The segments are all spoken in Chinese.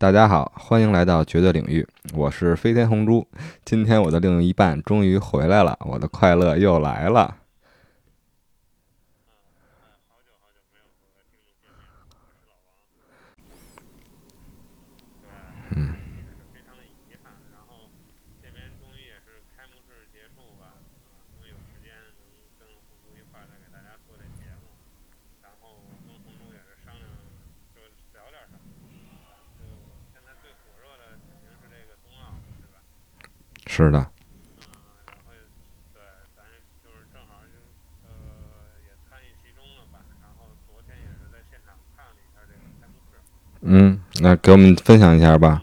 大家好，欢迎来到绝对领域，我是飞天红猪。今天我的另一半终于回来了，我的快乐又来了。嗯。非常的遗憾，然后这边终于也是开幕式结束吧，终于有时间能跟红珠一块儿再给大家做这节目，然后跟红珠也是商量，就聊点什么。就现在最火热的肯定是这个冬奥，对吧？是的。嗯，然后对，咱就是正好就呃也参与其中了吧，然后昨天也是在现场看了一下这个开幕式。嗯。那给我们分享一下吧。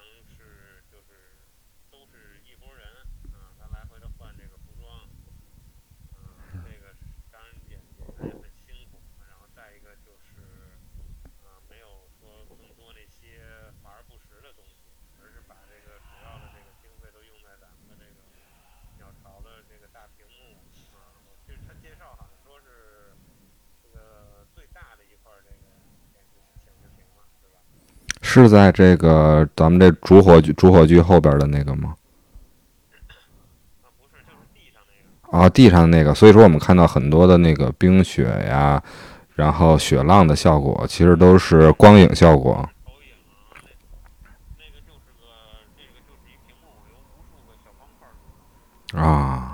都是就是都是一拨人在这个咱们这主火炬主火炬后边的那个吗？啊，地上的那个。所以说，我们看到很多的那个冰雪呀，然后雪浪的效果，其实都是光影效果。啊。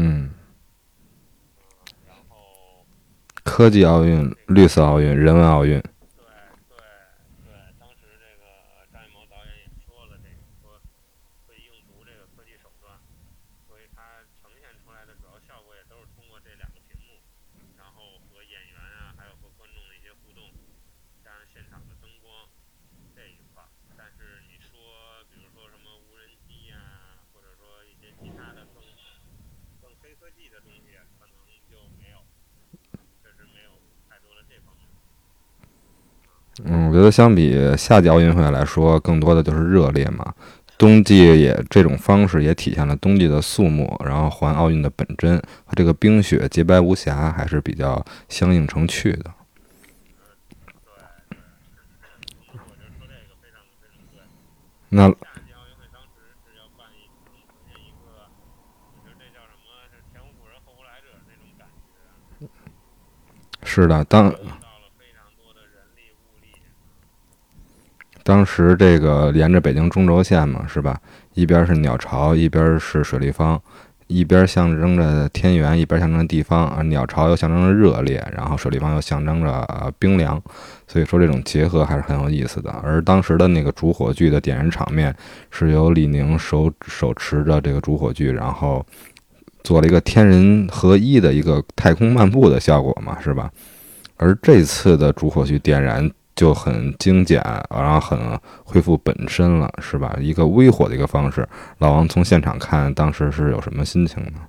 嗯，科技奥运、绿色奥运、人文奥运。嗯，我觉得相比夏季奥运会来说，更多的就是热烈嘛。冬季也这种方式也体现了冬季的肃穆，然后还奥运的本真和这个冰雪洁白无瑕还是比较相映成趣的。那。是的，当。当时这个连着北京中轴线嘛，是吧？一边是鸟巢，一边是水立方，一边象征着天圆，一边象征着地方啊。鸟巢又象征着热烈，然后水立方又象征着冰凉，所以说这种结合还是很有意思的。而当时的那个主火炬的点燃场面，是由李宁手手持着这个主火炬，然后做了一个天人合一的一个太空漫步的效果嘛，是吧？而这次的主火炬点燃。就很精简，然后很恢复本身了，是吧？一个微火的一个方式。老王从现场看，当时是有什么心情呢？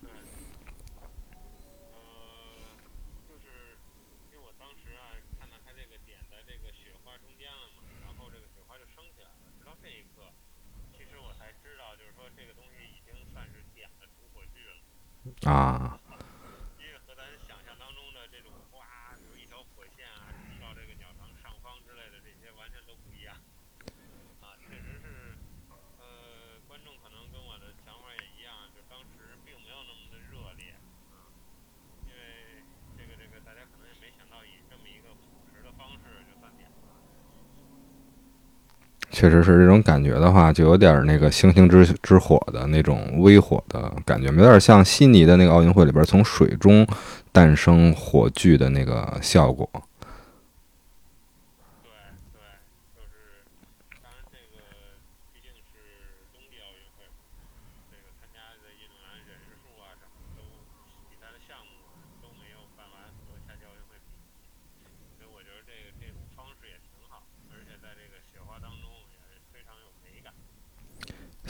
啊。确实是这种感觉的话，就有点那个星星之之火的那种微火的感觉，有点像悉尼的那个奥运会里边从水中诞生火炬的那个效果。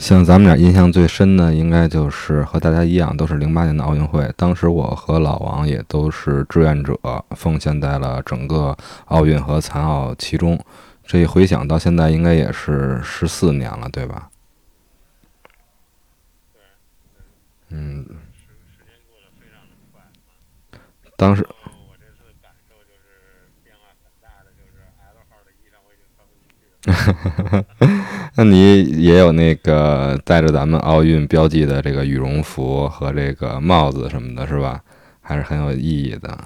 像咱们俩印象最深的，应该就是和大家一样，都是零八年的奥运会。当时我和老王也都是志愿者，奉献在了整个奥运和残奥其中。这一回想到现在，应该也是十四年了，对吧？嗯。当时。那你也有那个带着咱们奥运标记的这个羽绒服和这个帽子什么的，是吧？还是很有意义的。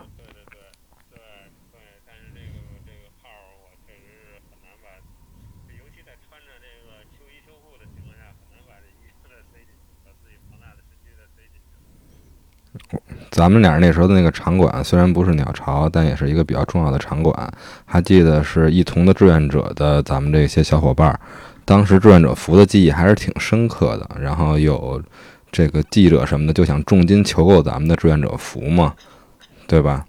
咱们俩那时候的那个场馆虽然不是鸟巢，但也是一个比较重要的场馆。还记得是一同的志愿者的咱们这些小伙伴，当时志愿者服的记忆还是挺深刻的。然后有这个记者什么的就想重金求购咱们的志愿者服嘛，对吧？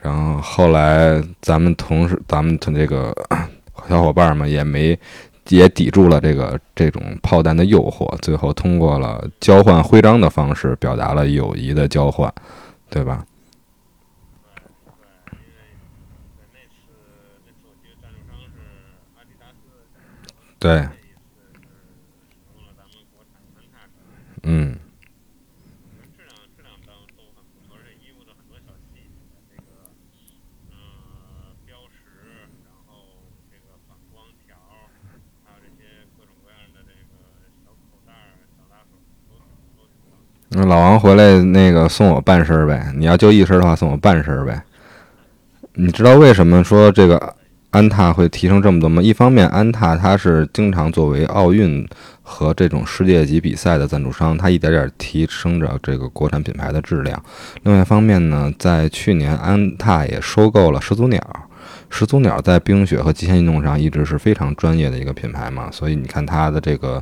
然后后来咱们同事，咱们这个小伙伴们也没。也抵住了这个这种炮弹的诱惑，最后通过了交换徽章的方式，表达了友谊的交换，对吧？对。嗯。那老王回来那个送我半身儿呗，你要就一身的话送我半身儿呗。你知道为什么说这个安踏会提升这么多吗？一方面，安踏它是经常作为奥运和这种世界级比赛的赞助商，它一点点提升着这个国产品牌的质量。另外一方面呢，在去年安踏也收购了始祖鸟，始祖鸟在冰雪和极限运动上一直是非常专业的一个品牌嘛，所以你看它的这个。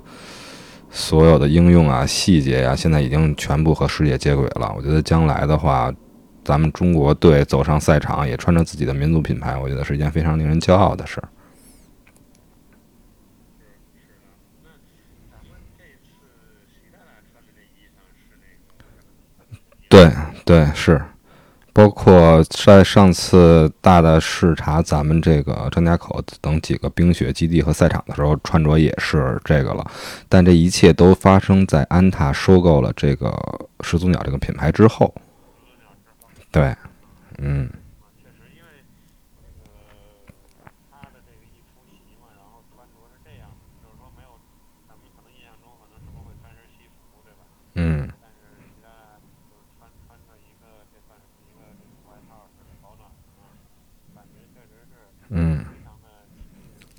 所有的应用啊、细节呀，现在已经全部和世界接轨了。我觉得将来的话，咱们中国队走上赛场，也穿着自己的民族品牌，我觉得是一件非常令人骄傲的事儿。对对是。包括在上次大的视察咱们这个张家口等几个冰雪基地和赛场的时候，穿着也是这个了。但这一切都发生在安踏收购了这个始祖鸟这个品牌之后。对，嗯。嗯。嗯，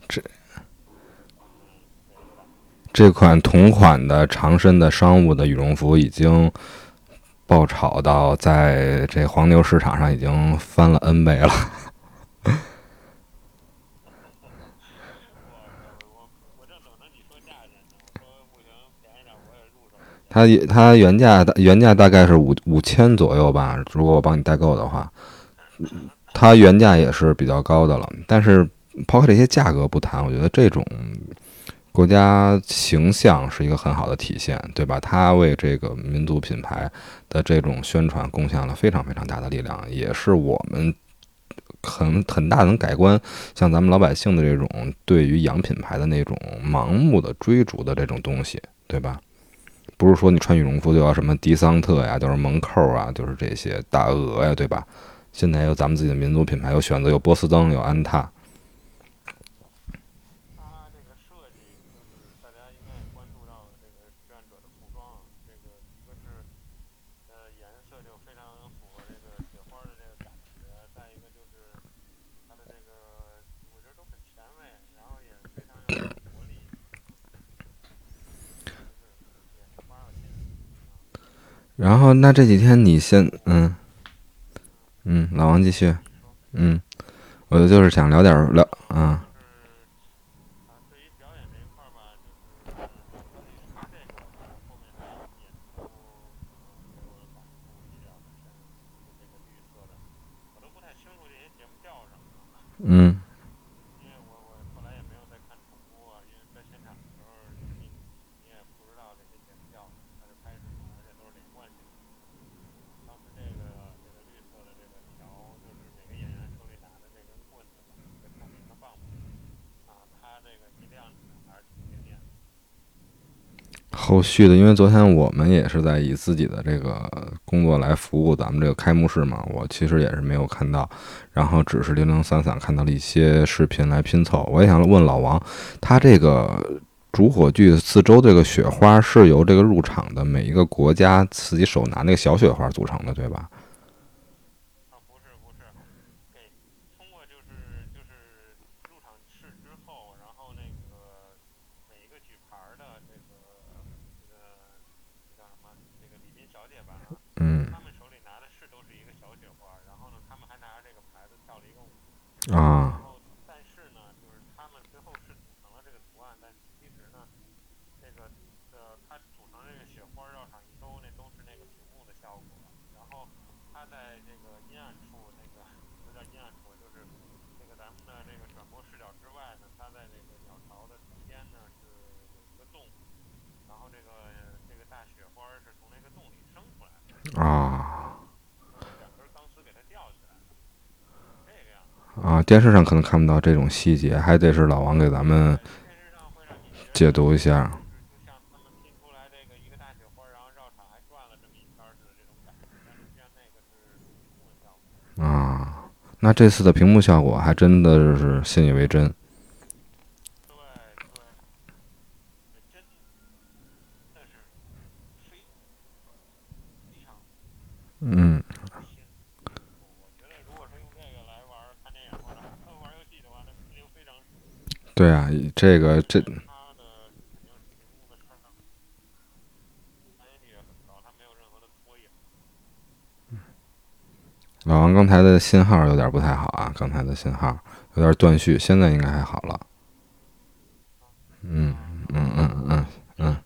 这这款同款的长身的商务的羽绒服已经爆炒到在这黄牛市场上已经翻了 N 倍了。它它原价原价大概是五五千左右吧，如果我帮你代购的话。它原价也是比较高的了，但是抛开这些价格不谈，我觉得这种国家形象是一个很好的体现，对吧？它为这个民族品牌的这种宣传贡献了非常非常大的力量，也是我们很很大能改观像咱们老百姓的这种对于洋品牌的那种盲目的追逐的这种东西，对吧？不是说你穿羽绒服就要什么迪桑特呀，就是蒙扣啊，就是这些大鹅呀，对吧？现在有咱们自己的民族品牌，有选择，有波司登，有安踏。然那这几天你先嗯。嗯，老王继续。嗯，我就是想聊点聊啊。后续的，因为昨天我们也是在以自己的这个工作来服务咱们这个开幕式嘛，我其实也是没有看到，然后只是零零散散看到了一些视频来拼凑。我也想问老王，他这个主火炬四周这个雪花是由这个入场的每一个国家自己手拿那个小雪花组成的，对吧？嗯，他们手里拿的是都是一个小雪花，然后呢，他们还拿着这个牌子跳了一个舞。啊。然后，但是呢，就是他们最后是组成了这个图案，但其实呢，这个呃，它组成这个雪花绕场一周，那都是那个屏幕的效果。然后，它在这个阴暗处，那个有点阴暗处，就是这个咱们的这个转播视角之外呢，它在这个鸟巢的中间呢是有一个洞，然后这个这个大雪花是从那个洞里升出来。啊，啊，电视上可能看不到这种细节，还得是老王给咱们解读一下。啊，那这次的屏幕效果还真的是信以为真。嗯。对啊，这个这。老王刚才的信号有点不太好啊，刚才的信号有点断续，现在应该还好了。嗯嗯嗯嗯嗯。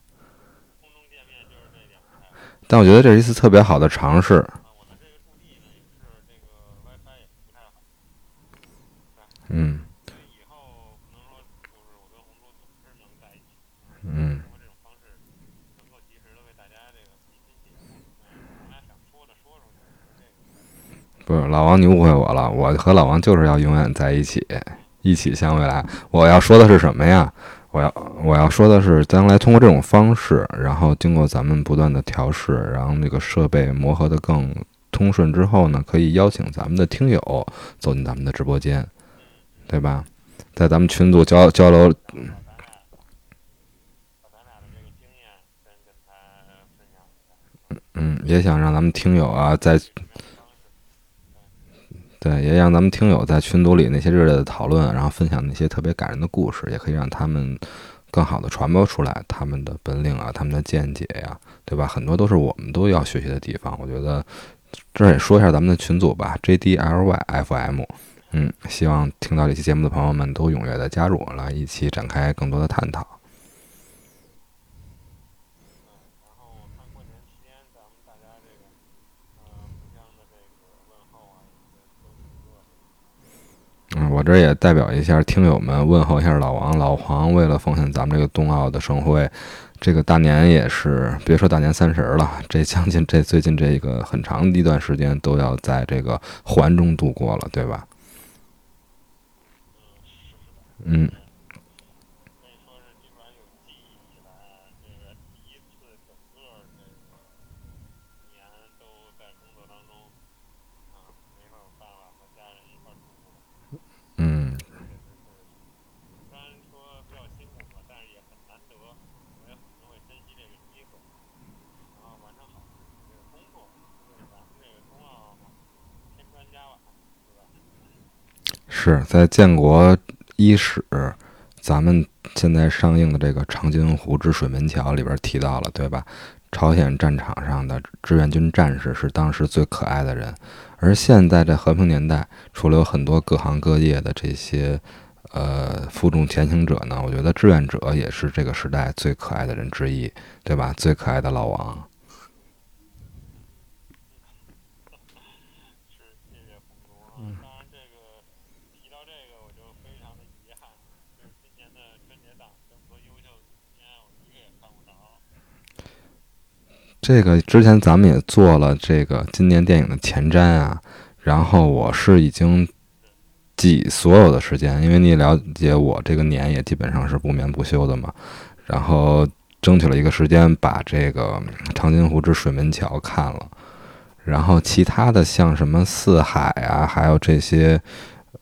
但我觉得这是一次特别好的尝试。嗯。嗯。不是老王，你误会我了。我和老王就是要永远在一起，一起向未来。我要说的是什么呀？我要我要说的是，将来通过这种方式，然后经过咱们不断的调试，然后那个设备磨合的更通顺之后呢，可以邀请咱们的听友走进咱们的直播间，对吧？在咱们群组交交流。嗯，也想让咱们听友啊，在对，也让咱们听友在群组里那些热烈的讨论，然后分享那些特别感人的故事，也可以让他们更好的传播出来他们的本领啊，他们的见解呀，对吧？很多都是我们都要学习的地方。我觉得这也说一下咱们的群组吧，J D L Y F M。嗯，希望听到这期节目的朋友们都踊跃的加入，来一起展开更多的探讨。嗯，我这也代表一下听友们问候一下老王、老黄。为了奉献咱们这个冬奥的盛会，这个大年也是别说大年三十了，这将近这最近这个很长一段时间都要在这个环中度过了，对吧？嗯。是在建国伊始，咱们现在上映的这个长津湖之水门桥里边提到了，对吧？朝鲜战场上的志愿军战士是当时最可爱的人，而现在在和平年代，除了有很多各行各业的这些呃负重前行者呢，我觉得志愿者也是这个时代最可爱的人之一，对吧？最可爱的老王。是谢谢红竹啊。当然，这个提到这个，我就非常的遗憾，就是今年的春节档这么多优秀的影片，我一个也看不着。这个之前咱们也做了这个今年电影的前瞻啊，然后我是已经挤所有的时间，因为你了解我这个年也基本上是不眠不休的嘛，然后争取了一个时间把这个《长津湖之水门桥》看了，然后其他的像什么《四海》啊，还有这些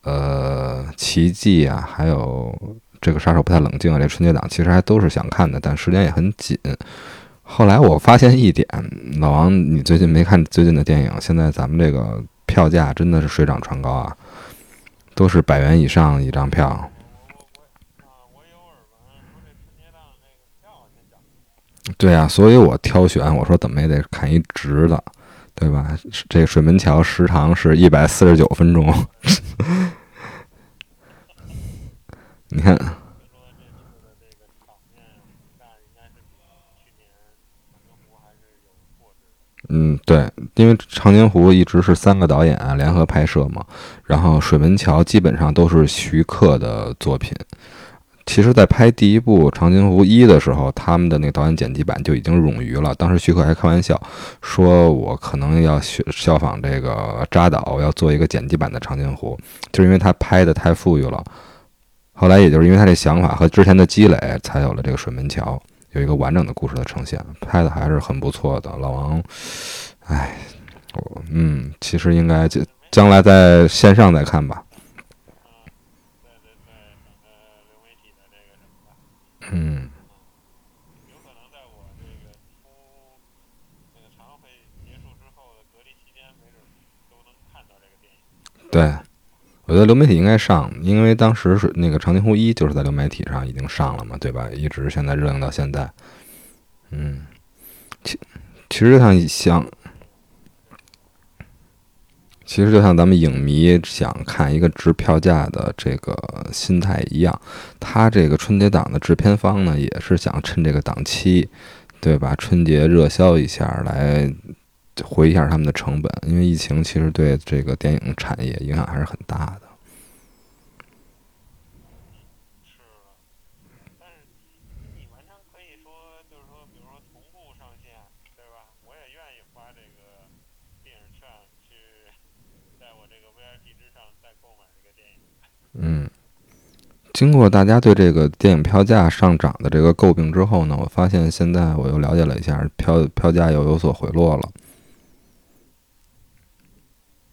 呃《奇迹》啊，还有这个《杀手不太冷静》啊，这春节档其实还都是想看的，但时间也很紧。后来我发现一点，老王，你最近没看最近的电影？现在咱们这个票价真的是水涨船高啊，都是百元以上一张票。对啊，所以我挑选，我说怎么也得看一值的，对吧？这水门桥时长是一百四十九分钟，你看，听说这次的这个场面宏大，应该是比去年长津湖还是有过之的。嗯，对，因为长津湖一直是三个导演联合拍摄嘛，然后水门桥基本上都是徐克的作品。其实，在拍第一部《长津湖一》的时候，他们的那个导演剪辑版就已经冗余了。当时徐克还开玩笑说：“我可能要学效仿这个扎导，要做一个剪辑版的长津湖，就是因为他拍的太富裕了。”后来，也就是因为他这想法和之前的积累，才有了这个水门桥，有一个完整的故事的呈现，拍的还是很不错的。老王，哎，我嗯，其实应该就将来在线上再看吧。嗯，有可能在我这个出那个常会结束之后的隔离期间，没准都能看到这个电影。对，我觉得流媒体应该上，因为当时是那个《长津湖一》就是在流媒体上已经上了嘛，对吧？一直现在热映到现在。嗯，其其实就像像，其实就像咱们影迷想看一个值票价的这个心态一样，他这个春节档的制片方呢，也是想趁这个档期，对吧？春节热销一下来回一下他们的成本，因为疫情其实对这个电影产业影响还是很大的。是了，但是你完全可以说，就是说，比如说同步上线，对吧？我也愿意花这个电影券去，在我这个 VIP 之上再购买这个电影。嗯，经过大家对这个电影票价上涨的这个诟病之后呢，我发现现在我又了解了一下，票票价又有所回落了。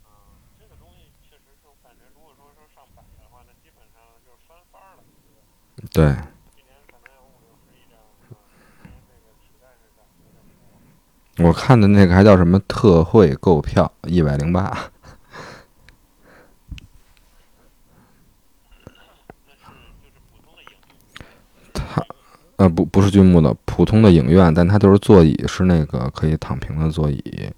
啊，这个东西确实是我感觉，如果说说上百的话，那基本上就是翻番儿了。对，我看的那个还叫什么特惠购票，一百零八。它呃不不是剧目的普通的影院，但它都是座椅，是那个可以躺平的座椅。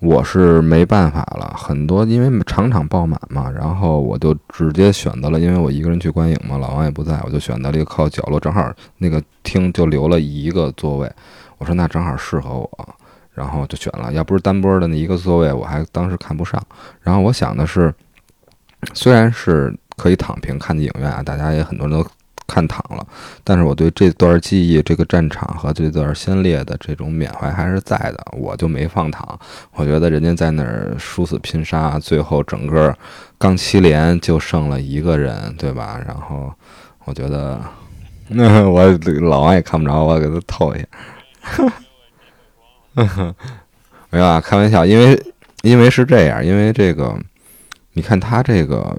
我是没办法了，很多因为场场爆满嘛，然后我就直接选择了，因为我一个人去观影嘛，老王也不在，我就选择了一个靠角落，正好那个厅就留了一个座位，我说那正好适合我，然后就选了。要不是单波的那一个座位，我还当时看不上。然后我想的是，虽然是可以躺平看的影院啊，大家也很多人都看躺了，但是我对这段记忆、这个战场和这段先烈的这种缅怀还是在的，我就没放躺。我觉得人家在那儿殊死拼杀，最后整个钢七连就剩了一个人，对吧？然后我觉得，那 我老王也看不着，我给他透一下。没有啊，开玩笑，因为因为是这样，因为这个，你看他这个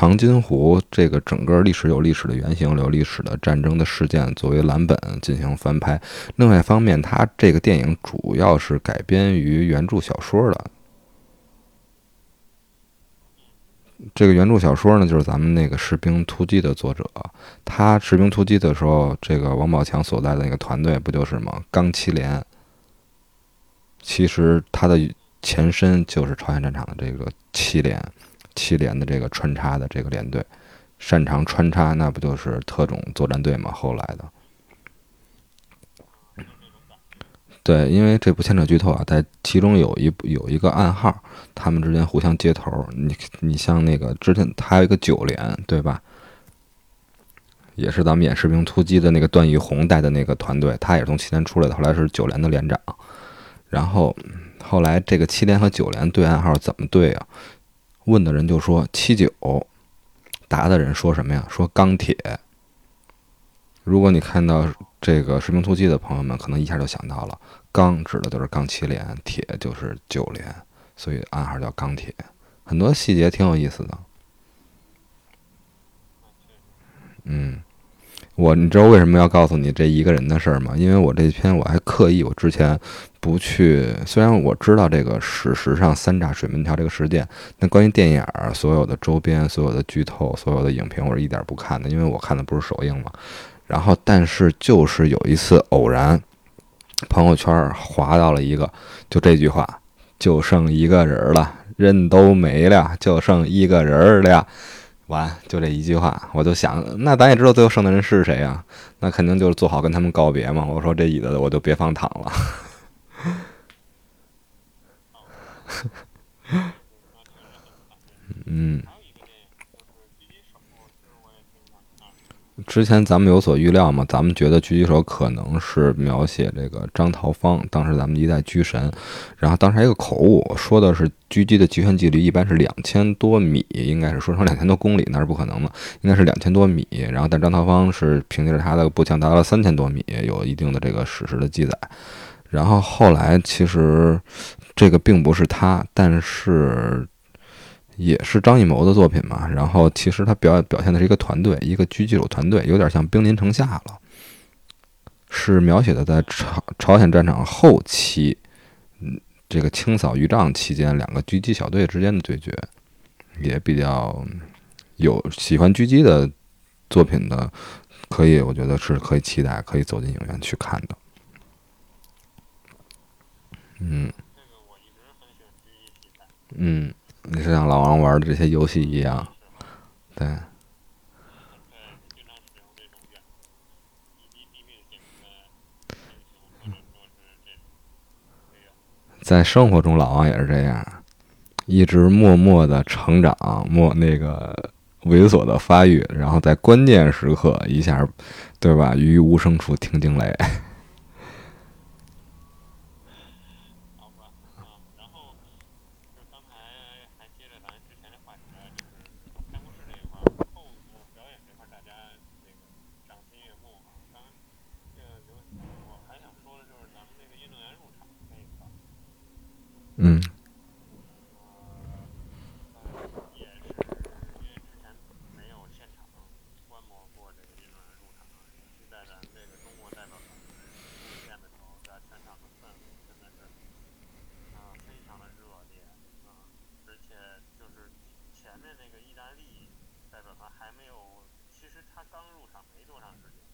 长津湖这个整个历史有历史的原型，有历史的战争的事件作为蓝本进行翻拍。另外一方面，它这个电影主要是改编于原著小说的。这个原著小说呢，就是咱们那个《士兵突击》的作者，他《士兵突击》的时候，这个王宝强所在的那个团队不就是吗？钢七连。其实它的前身就是朝鲜战场的这个七连，七连的这个穿插的这个连队，擅长穿插，那不就是特种作战队吗？后来的。对，因为这不牵扯剧透啊，在其中有一有一个暗号，他们之间互相接头。你你像那个之前他有一个九连，对吧？也是咱们演士兵突击的那个段奕宏带的那个团队，他也是从七连出来的，后来是九连的连长。然后后来这个七连和九连对暗号怎么对啊？问的人就说七九，答的人说什么呀？说钢铁。如果你看到。这个士兵突击的朋友们可能一下就想到了，钢指的就是钢七连，铁就是九连，所以暗号叫钢铁。很多细节挺有意思的。嗯，我你知道为什么要告诉你这一个人的事儿吗？因为我这篇我还刻意，我之前不去，虽然我知道这个史实上三炸水门桥这个事件，但关于电影儿所有的周边、所有的剧透、所有的影评，我是一点不看的，因为我看的不是首映嘛。然后，但是就是有一次偶然，朋友圈划到了一个，就这句话，就剩一个人了，人都没了，就剩一个人了，完，就这一句话，我就想，那咱也知道最后剩的人是谁呀？那肯定就是做好跟他们告别嘛。我说这椅子我就别放躺了。嗯。之前咱们有所预料嘛，咱们觉得狙击手可能是描写这个张桃芳，当时咱们一代狙神，然后当时还有个口误，说的是狙击的极限距离一般是两千多米，应该是说成两千多公里，那是不可能的，应该是两千多米。然后但张桃芳是凭借着他的步枪达到了三千多米，有一定的这个史实的记载。然后后来其实这个并不是他，但是。也是张艺谋的作品嘛，然后其实他表表现的是一个团队，一个狙击手团队，有点像兵临城下了，是描写的在朝朝鲜战场后期，嗯，这个清扫余障期间，两个狙击小队之间的对决，也比较有喜欢狙击的作品的，可以，我觉得是可以期待，可以走进影院去看的，嗯，嗯。你是像老王玩的这些游戏一样，对。在生活中，老王也是这样，一直默默的成长，默那个猥琐的发育，然后在关键时刻一下，对吧？于无声处听惊雷。嗯。也是，因为之前没有现场观摩过这个运动员入场，是在咱这个中国代表团出现的时候，在全场的氛围真的是啊非常的热烈啊，而且就是前面那个意大利代表团还没有，其实他刚入场没多长时间，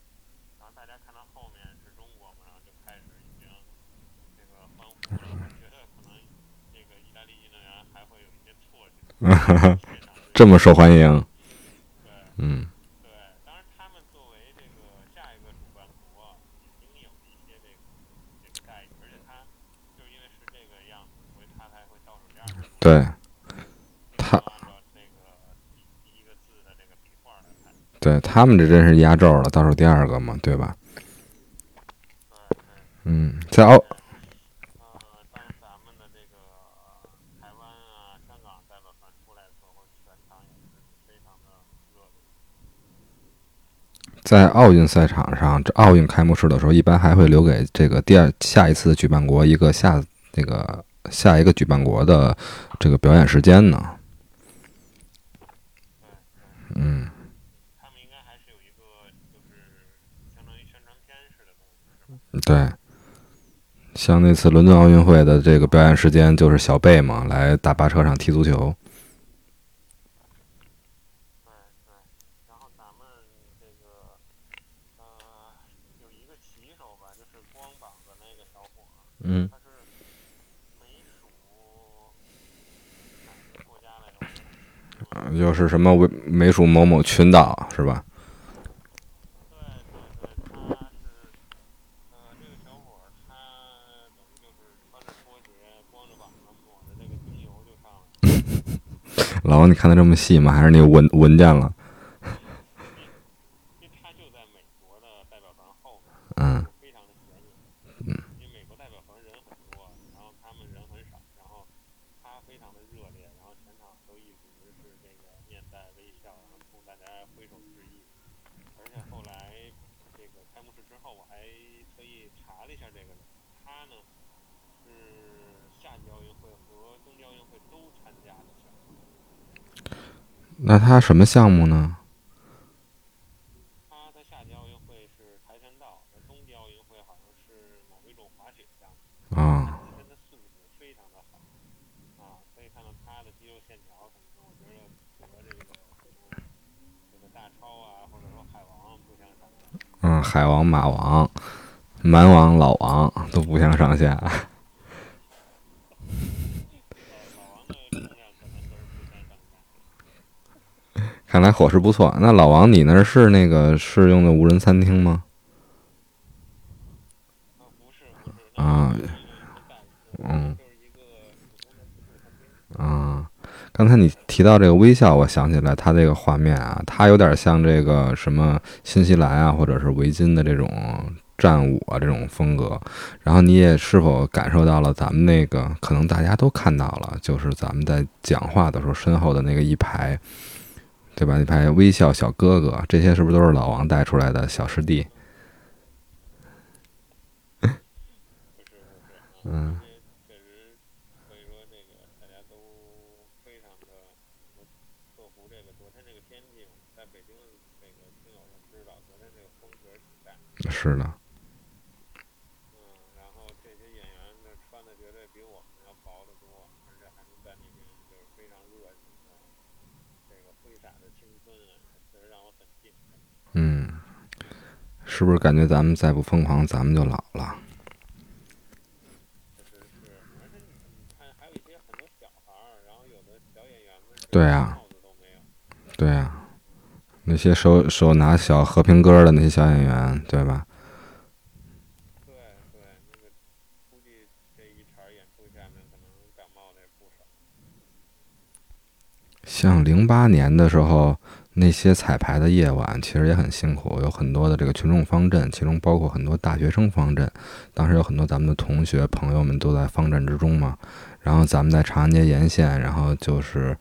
然后大家看到后面是中国嘛，然后就开始已经这个欢呼了。这么受欢迎，嗯。对，当然他们作为这个下一个主办国，已经有一些这个这个待遇，而且他就因为是这个样子，所以他才会倒数第二。对，他。对他们这真是压轴了，倒数第二个嘛，对吧？嗯，在奥。在奥运赛场上，这奥运开幕式的时候，一般还会留给这个第二下一次举办国一个下那个下一个举办国的这个表演时间呢。嗯。他们应该还是有一个，就是相当于宣传片式的东西，对。像那次伦敦奥运会的这个表演时间，就是小贝嘛来大巴车上踢足球。嗯它是美属国家来着？啊就是什么为美属某某群岛是吧？老王，你看的这么细吗？还是你闻闻见了？因为他就在美国的代表团后面，嗯非常的显眼。嗯，因为美国代表团人很多，然后他们人很少，然后他非常的热烈，然后全场都一直是这个面带微笑，然后冲大家挥手致意。而且后来这个开幕式之后，我还特意查了一下这个人，他呢是夏季奥运会和冬季奥运会都参加的选手。那他什么项目呢？他的夏季奥运会是跆拳道，在冬季奥运会好像是某一种滑雪项目。啊，他真的素质非常的好啊，可以看到他的肌肉线条什么的，我觉得和这个这个大超啊，或者说海王不相上下。嗯，海王、马王、蛮王、老王都不相上下。老老王的重量可能都是不相上下。看来伙食不错。那老王，你那儿是那个适用的无人餐厅吗？啊，嗯。啊，刚才你提到这个微笑，我想起来它这个画面啊，它有点像这个什么新西兰啊，或者是维京的这种战舞啊这种风格。然后你也是否感受到了咱们那个，可能大家都看到了，就是咱们在讲话的时候身后的那个一排，对吧？一排微笑小哥哥，这些是不是都是老王带出来的小师弟？嗯是不是，嗯这确实可以说这个大家都非常的克服这个昨天这个天气嘛，在北京这个听友们知道，昨天这个风确实挺大，是的，嗯，然后这些演员呢穿的绝对比我们要薄得多，而且还能在里面就是非常热情的这个挥洒着青春啊，确实让我很敬佩。嗯，是不是感觉咱们再不疯狂咱们就老了？对呀对呀那些手手拿小和平鸽的那些小演员对吧？像零八年的时候那些彩排的夜晚其实也很辛苦，有很多的这个群众方阵，其中包括很多大学生方阵。当时有很多咱们的同学朋友们都在方阵之中嘛。然后咱们在长安街沿线，然后就是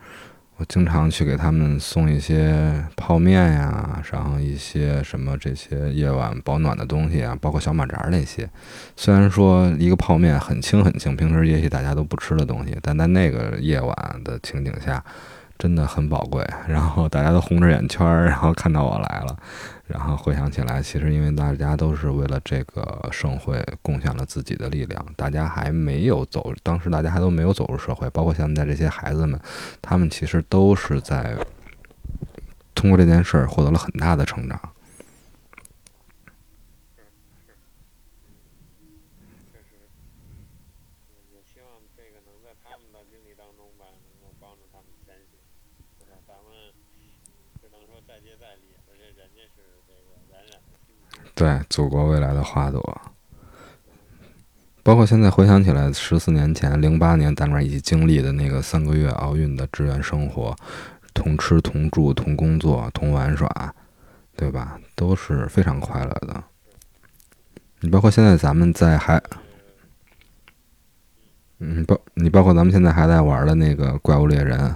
我经常去给他们送一些泡面呀，然后一些什么这些夜晚保暖的东西啊，包括小马扎那些。虽然说一个泡面很轻很轻，平时也许大家都不吃的东西，但在那个夜晚的情景下，真的很宝贵。然后大家都红着眼圈儿，然后看到我来了，然后回想起来，其实因为大家都是为了这个盛会贡献了自己的力量，大家还没有走，当时大家还都没有走入社会，包括现在这些孩子们，他们其实都是在通过这件事儿获得了很大的成长。确实，嗯，也希望这个能在他们的经历当中吧，能够帮助他们前行，对吧？咱们只能说再接再厉，而且人家是这个冉冉的新星。对祖国未来的花朵。包括现在回想起来，十四年前，零八年咱们一起经历的那个三个月奥运的志愿生活，同吃同住同工作同玩耍，对吧？都是非常快乐的。你包括现在咱们在还，嗯，包你包括咱们现在还在玩的那个怪物猎人，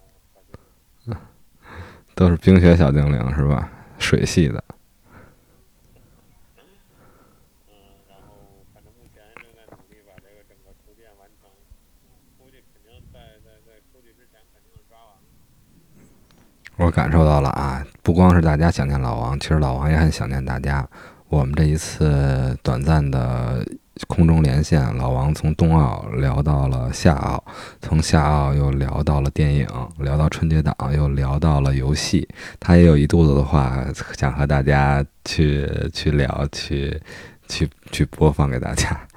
都是冰雪小精灵是吧？水系的。我感受到了啊不光是大家想念老王其实老王也很想念大家。我们这一次短暂的空中连线，老王从冬奥聊到了夏奥，从夏奥又聊到了电影，聊到春节档，又聊到了游戏。他也有一肚子的话想和大家去去聊，去去去播放给大家。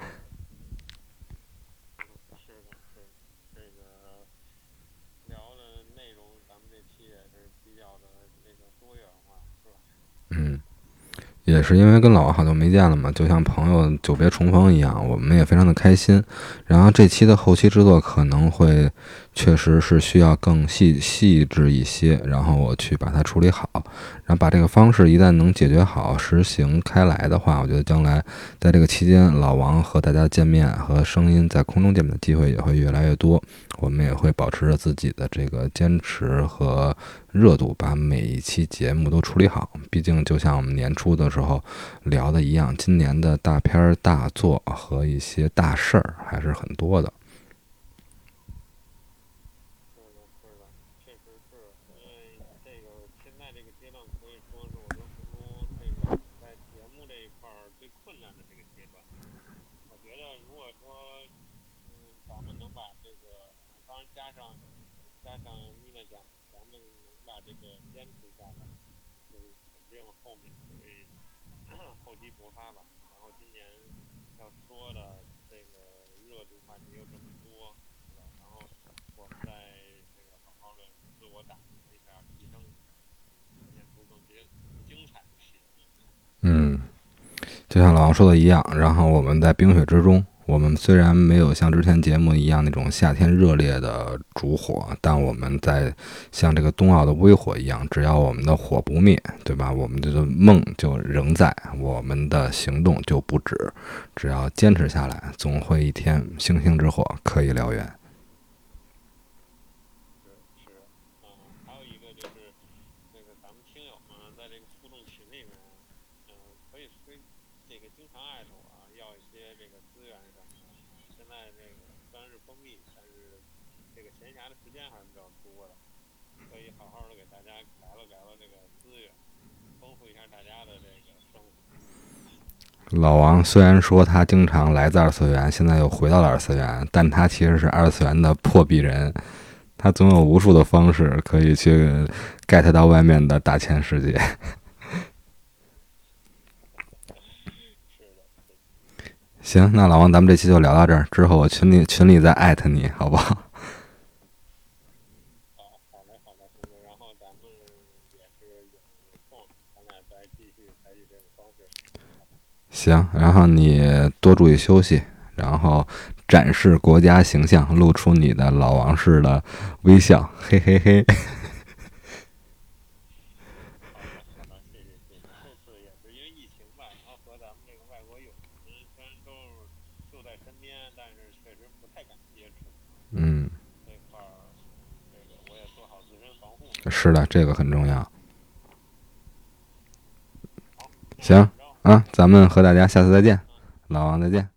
也是因为跟老王好久没见了嘛，就像朋友久别重逢一样，我们也非常的开心。然后这期的后期制作可能会确实是需要更细细致一些，然后我去把它处理好，然后把这个方式一旦能解决好实行开来的话，我觉得将来在这个期间，老王和大家见面和声音在空中见面的机会也会越来越多。我们也会保持着自己的这个坚持和热度，把每一期节目都处理好。毕竟，就像我们年初的时候聊的一样，今年的大片大作和一些大事儿还是很多的。厚积薄发吧，然后今年要说的这个热度话题又这么多，然后我们在那个好好的自我打磨一下，提升，呈现出更别、精彩的戏。嗯，就像老王说的一样，然后我们在冰雪之中。我们虽然没有像之前节目一样那种夏天热烈的烛火，但我们在像这个冬奥的微火一样，只要我们的火不灭，对吧？我们的梦就仍在，我们的行动就不止。只要坚持下来，总会一天星星之火可以燎原。老王虽然说他经常来自二次元，现在又回到了二次元，但他其实是二次元的破壁人，他总有无数的方式可以去 get 到外面的大千世界。行，那老王，咱们这期就聊到这儿，之后我群里群里再艾特你，好不好？行，然后你多注意休息，然后展示国家形象，露出你的老王式的微笑，嘿嘿嘿。嗯。是的，这个很重要。行。啊，咱们和大家下次再见，老王再见。